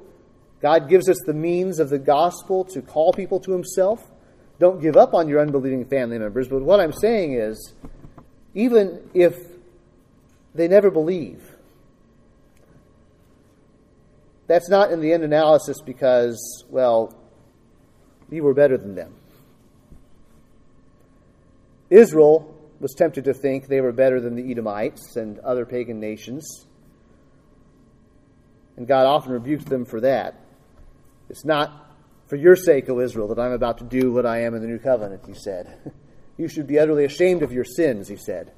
God gives us the means of the gospel to call people to Himself. Don't give up on your unbelieving family members. But what I'm saying is, even if they never believe, that's not in the end analysis because, well, you were better than them. Israel was tempted to think they were better than the Edomites and other pagan nations. And God often rebuked them for that. It's not for your sake, O Israel, that I'm about to do what I am in the new covenant, he said. You should be utterly ashamed of your sins, he said.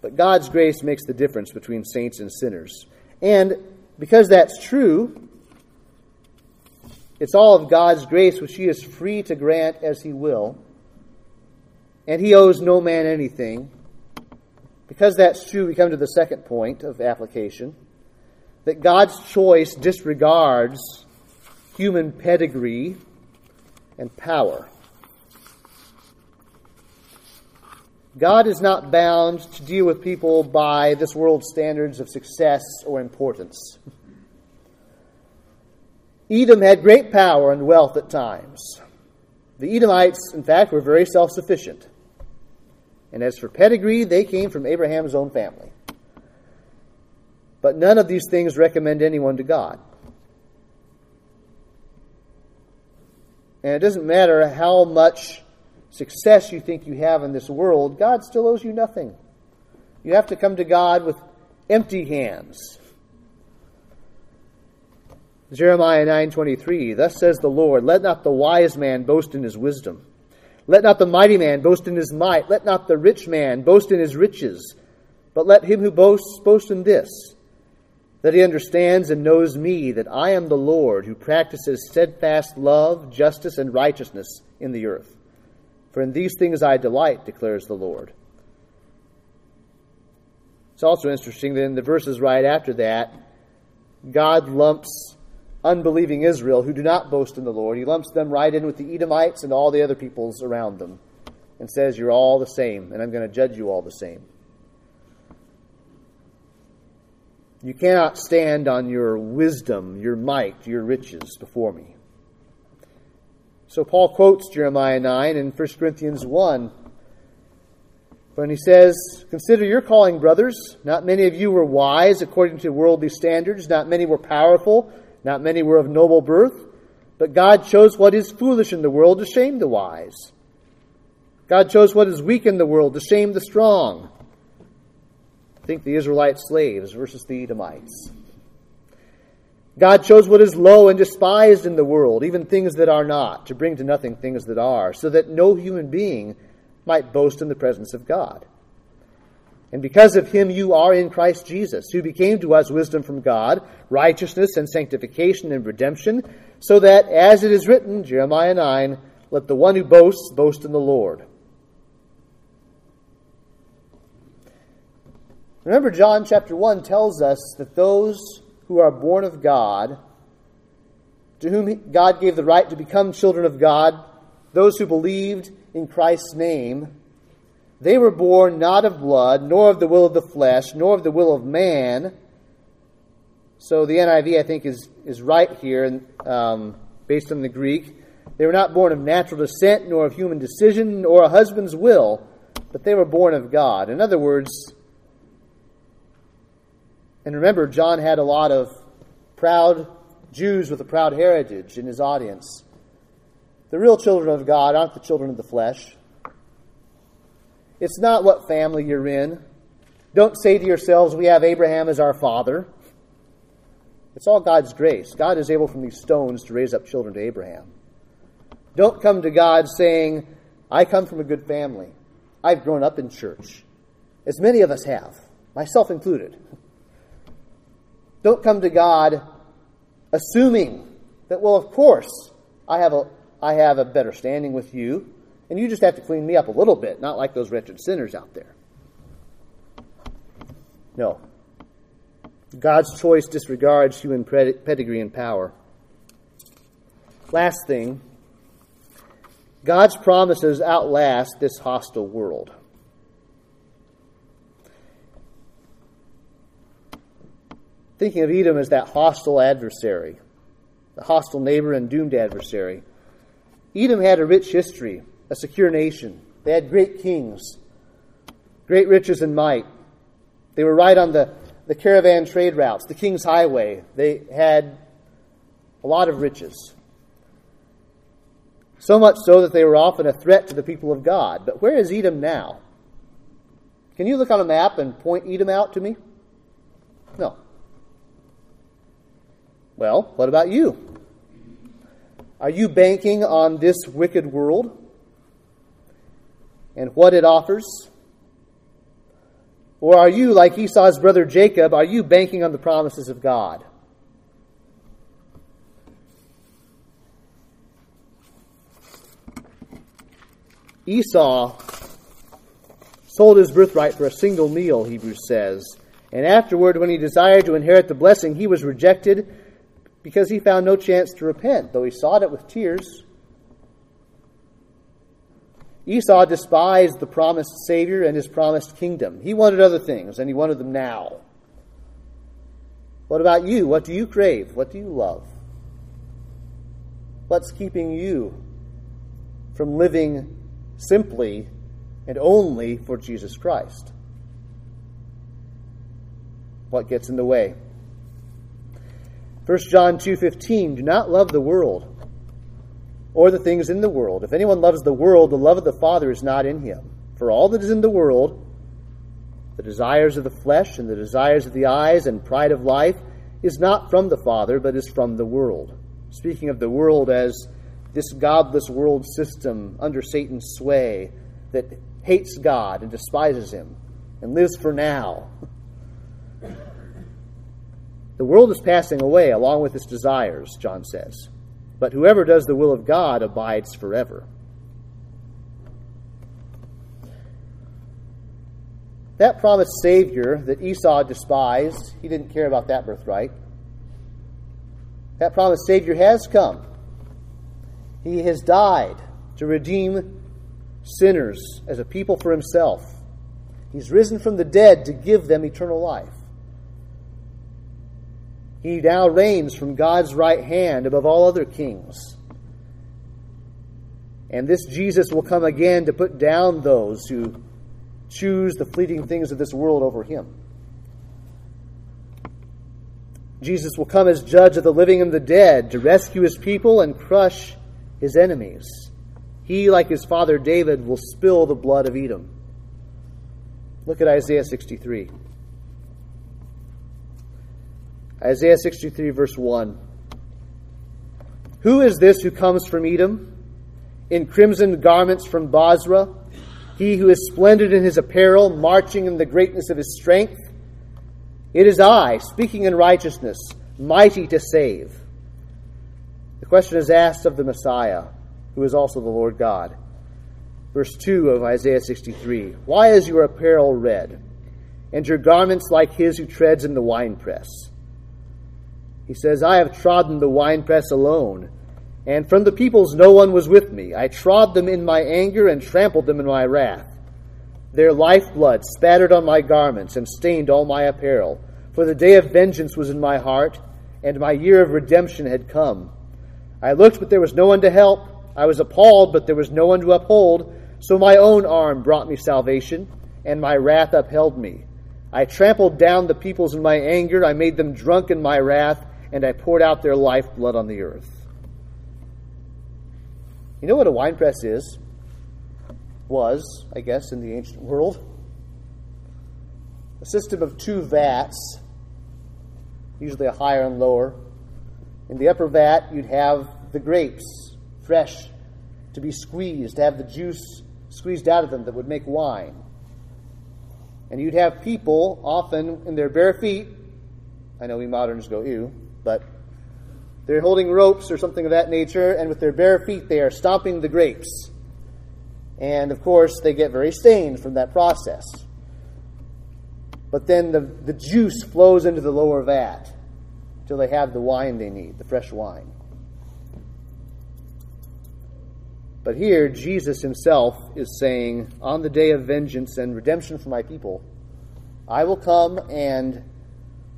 But God's grace makes the difference between saints and sinners. And because that's true, it's all of God's grace which He is free to grant as He will. And He owes no man anything. Because that's true, we come to the second point of application that God's choice disregards human pedigree and power. God is not bound to deal with people by this world's standards of success or importance. Edom had great power and wealth at times. The Edomites, in fact, were very self sufficient. And as for pedigree, they came from Abraham's own family. But none of these things recommend anyone to God. And it doesn't matter how much success you think you have in this world, God still owes you nothing. You have to come to God with empty hands. Jeremiah 9:23 Thus says the Lord let not the wise man boast in his wisdom let not the mighty man boast in his might let not the rich man boast in his riches but let him who boasts boast in this that he understands and knows me that I am the Lord who practices steadfast love justice and righteousness in the earth for in these things I delight declares the Lord It's also interesting that in the verses right after that God lumps unbelieving Israel who do not boast in the Lord. He lumps them right in with the Edomites and all the other peoples around them and says, You're all the same, and I'm going to judge you all the same. You cannot stand on your wisdom, your might, your riches before me. So Paul quotes Jeremiah 9 in 1 Corinthians 1 when he says, Consider your calling, brothers. Not many of you were wise according to worldly standards, not many were powerful. Not many were of noble birth, but God chose what is foolish in the world to shame the wise. God chose what is weak in the world to shame the strong. Think the Israelite slaves versus the Edomites. God chose what is low and despised in the world, even things that are not, to bring to nothing things that are, so that no human being might boast in the presence of God. And because of him, you are in Christ Jesus, who became to us wisdom from God, righteousness and sanctification and redemption, so that, as it is written, Jeremiah 9, let the one who boasts boast in the Lord. Remember, John chapter 1 tells us that those who are born of God, to whom God gave the right to become children of God, those who believed in Christ's name, they were born not of blood, nor of the will of the flesh, nor of the will of man. So the NIV, I think, is, is right here, um, based on the Greek. They were not born of natural descent, nor of human decision, nor a husband's will, but they were born of God. In other words, and remember, John had a lot of proud Jews with a proud heritage in his audience. The real children of God aren't the children of the flesh. It's not what family you're in. Don't say to yourselves, We have Abraham as our father. It's all God's grace. God is able from these stones to raise up children to Abraham. Don't come to God saying, I come from a good family. I've grown up in church, as many of us have, myself included. Don't come to God assuming that, well, of course, I have a, I have a better standing with you. And you just have to clean me up a little bit, not like those wretched sinners out there. No. God's choice disregards human pedigree and power. Last thing God's promises outlast this hostile world. Thinking of Edom as that hostile adversary, the hostile neighbor and doomed adversary. Edom had a rich history a secure nation. They had great kings, great riches and might. They were right on the, the caravan trade routes, the king's highway. They had a lot of riches. So much so that they were often a threat to the people of God. But where is Edom now? Can you look on a map and point Edom out to me? Well, what about you? Are you banking on this wicked world? and what it offers? Or are you, like Esau's brother Jacob, are you banking on the promises of God? Esau sold his birthright for a single meal, Hebrews says. And afterward, when he desired to inherit the blessing, he was rejected because he found no chance to repent, though he sought it with tears. Esau despised the promised Savior and his promised kingdom. He wanted other things, and he wanted them now. What about you? What do you crave? What do you love? What's keeping you from living simply and only for Jesus Christ? What gets in the way? 1 John 2:15 Do not love the world or the things in the world. If anyone loves the world, the love of the Father is not in him. For all that is in the world, the desires of the flesh and the desires of the eyes and pride of life, is not from the Father, but is from the world. Speaking of the world as this godless world system under Satan's sway that hates God and despises him and lives for now. The world is passing away along with its desires, John says, but whoever does the will of God abides forever. That promised Savior that Esau despised, he didn't care about that birthright. That promised Savior has come. He has died to redeem sinners as a people for himself. He's risen from the dead to give them eternal life. He now reigns from God's right hand above all other kings. And this Jesus will come again to put down those who choose the fleeting things of this world over him. Jesus will come as judge of the living and the dead to rescue his people and crush his enemies. He, like his father David, will spill the blood of Edom. Look at Isaiah 63. Isaiah 63, verse 1. Who is this who comes from Edom, in crimson garments from Bozrah? He who is splendid in his apparel, marching in the greatness of his strength? It is I, speaking in righteousness, mighty to save. The question is asked of the Messiah, who is also the Lord God. Verse 2 of Isaiah 63 Why is your apparel red, and your garments like his who treads in the winepress? He says, I have trodden the winepress alone, and from the peoples no one was with me. I trod them in my anger and trampled them in my wrath. Their lifeblood spattered on my garments and stained all my apparel. For the day of vengeance was in my heart, and my year of redemption had come. I looked, but there was no one to help. I was appalled, but there was no one to uphold. So my own arm brought me salvation, and my wrath upheld me. I trampled down the peoples in my anger. I made them drunk in my wrath and I poured out their lifeblood on the earth. You know what a winepress is? Was, I guess, in the ancient world? A system of two vats, usually a higher and lower. In the upper vat, you'd have the grapes, fresh, to be squeezed, to have the juice squeezed out of them that would make wine. And you'd have people, often in their bare feet. I know we moderns go, ew but they're holding ropes or something of that nature, and with their bare feet they are stomping the grapes. And of course, they get very stained from that process. But then the, the juice flows into the lower vat until they have the wine they need, the fresh wine. But here, Jesus himself is saying, On the day of vengeance and redemption for my people, I will come and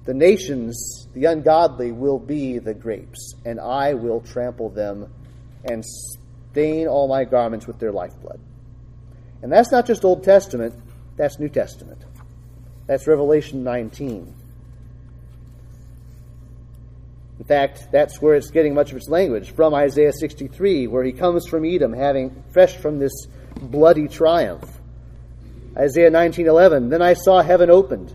the nations, the ungodly, will be the grapes, and I will trample them and stain all my garments with their lifeblood. And that's not just Old Testament, that's New Testament. That's Revelation 19. In fact, that's where it's getting much of its language from Isaiah 63, where he comes from Edom, having fresh from this bloody triumph. Isaiah 19:11, then I saw heaven opened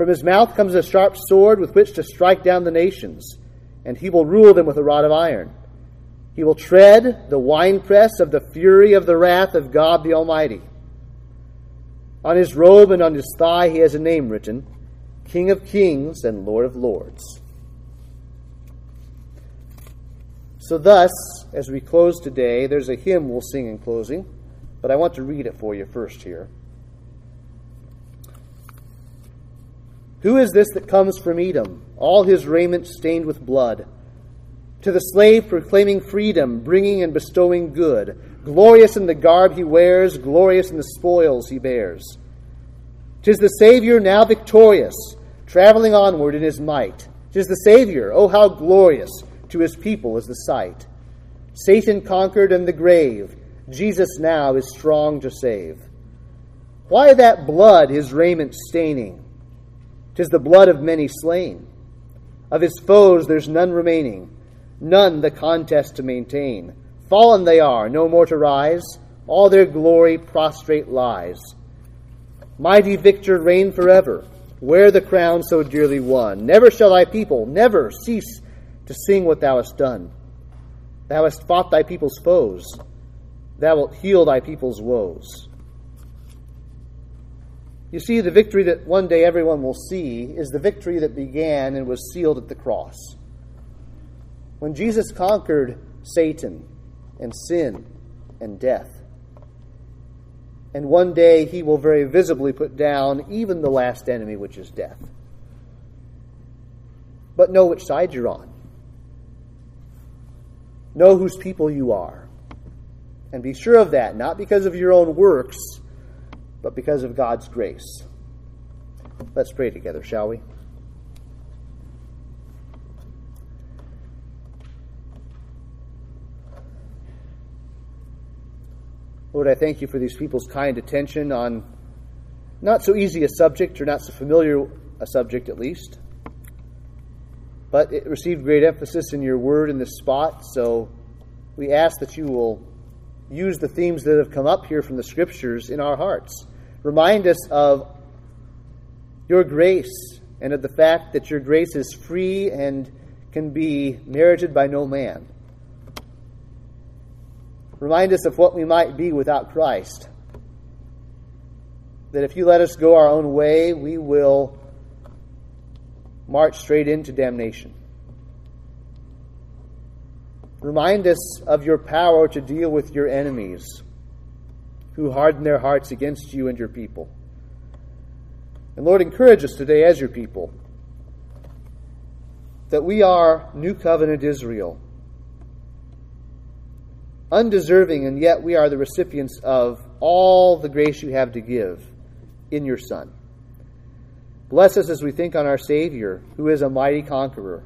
From his mouth comes a sharp sword with which to strike down the nations, and he will rule them with a rod of iron. He will tread the winepress of the fury of the wrath of God the Almighty. On his robe and on his thigh he has a name written King of Kings and Lord of Lords. So, thus, as we close today, there's a hymn we'll sing in closing, but I want to read it for you first here. Who is this that comes from Edom, all his raiment stained with blood? To the slave proclaiming freedom, bringing and bestowing good, glorious in the garb he wears, glorious in the spoils he bears. Tis the Savior now victorious, traveling onward in his might. Tis the Savior, oh how glorious, to his people is the sight. Satan conquered and the grave. Jesus now is strong to save. Why that blood his raiment staining? Tis the blood of many slain. Of his foes there's none remaining, none the contest to maintain. Fallen they are, no more to rise, all their glory prostrate lies. Mighty victor reign forever, wear the crown so dearly won. Never shall thy people, never cease to sing what thou hast done. Thou hast fought thy people's foes, thou wilt heal thy people's woes. You see, the victory that one day everyone will see is the victory that began and was sealed at the cross. When Jesus conquered Satan and sin and death. And one day he will very visibly put down even the last enemy, which is death. But know which side you're on. Know whose people you are. And be sure of that, not because of your own works but because of God's grace. Let's pray together, shall we? Lord, I thank you for these people's kind attention on not so easy a subject, or not so familiar a subject at least. But it received great emphasis in your word in this spot, so we ask that you will use the themes that have come up here from the scriptures in our hearts. Remind us of your grace and of the fact that your grace is free and can be merited by no man. Remind us of what we might be without Christ. That if you let us go our own way, we will march straight into damnation. Remind us of your power to deal with your enemies who harden their hearts against you and your people. And Lord, encourage us today as your people that we are New Covenant Israel, undeserving, and yet we are the recipients of all the grace you have to give in your Son. Bless us as we think on our Savior, who is a mighty conqueror.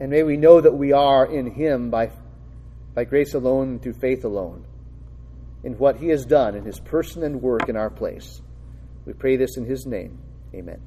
And may we know that we are in Him by, by grace alone and through faith alone in what he has done in his person and work in our place. We pray this in his name. Amen.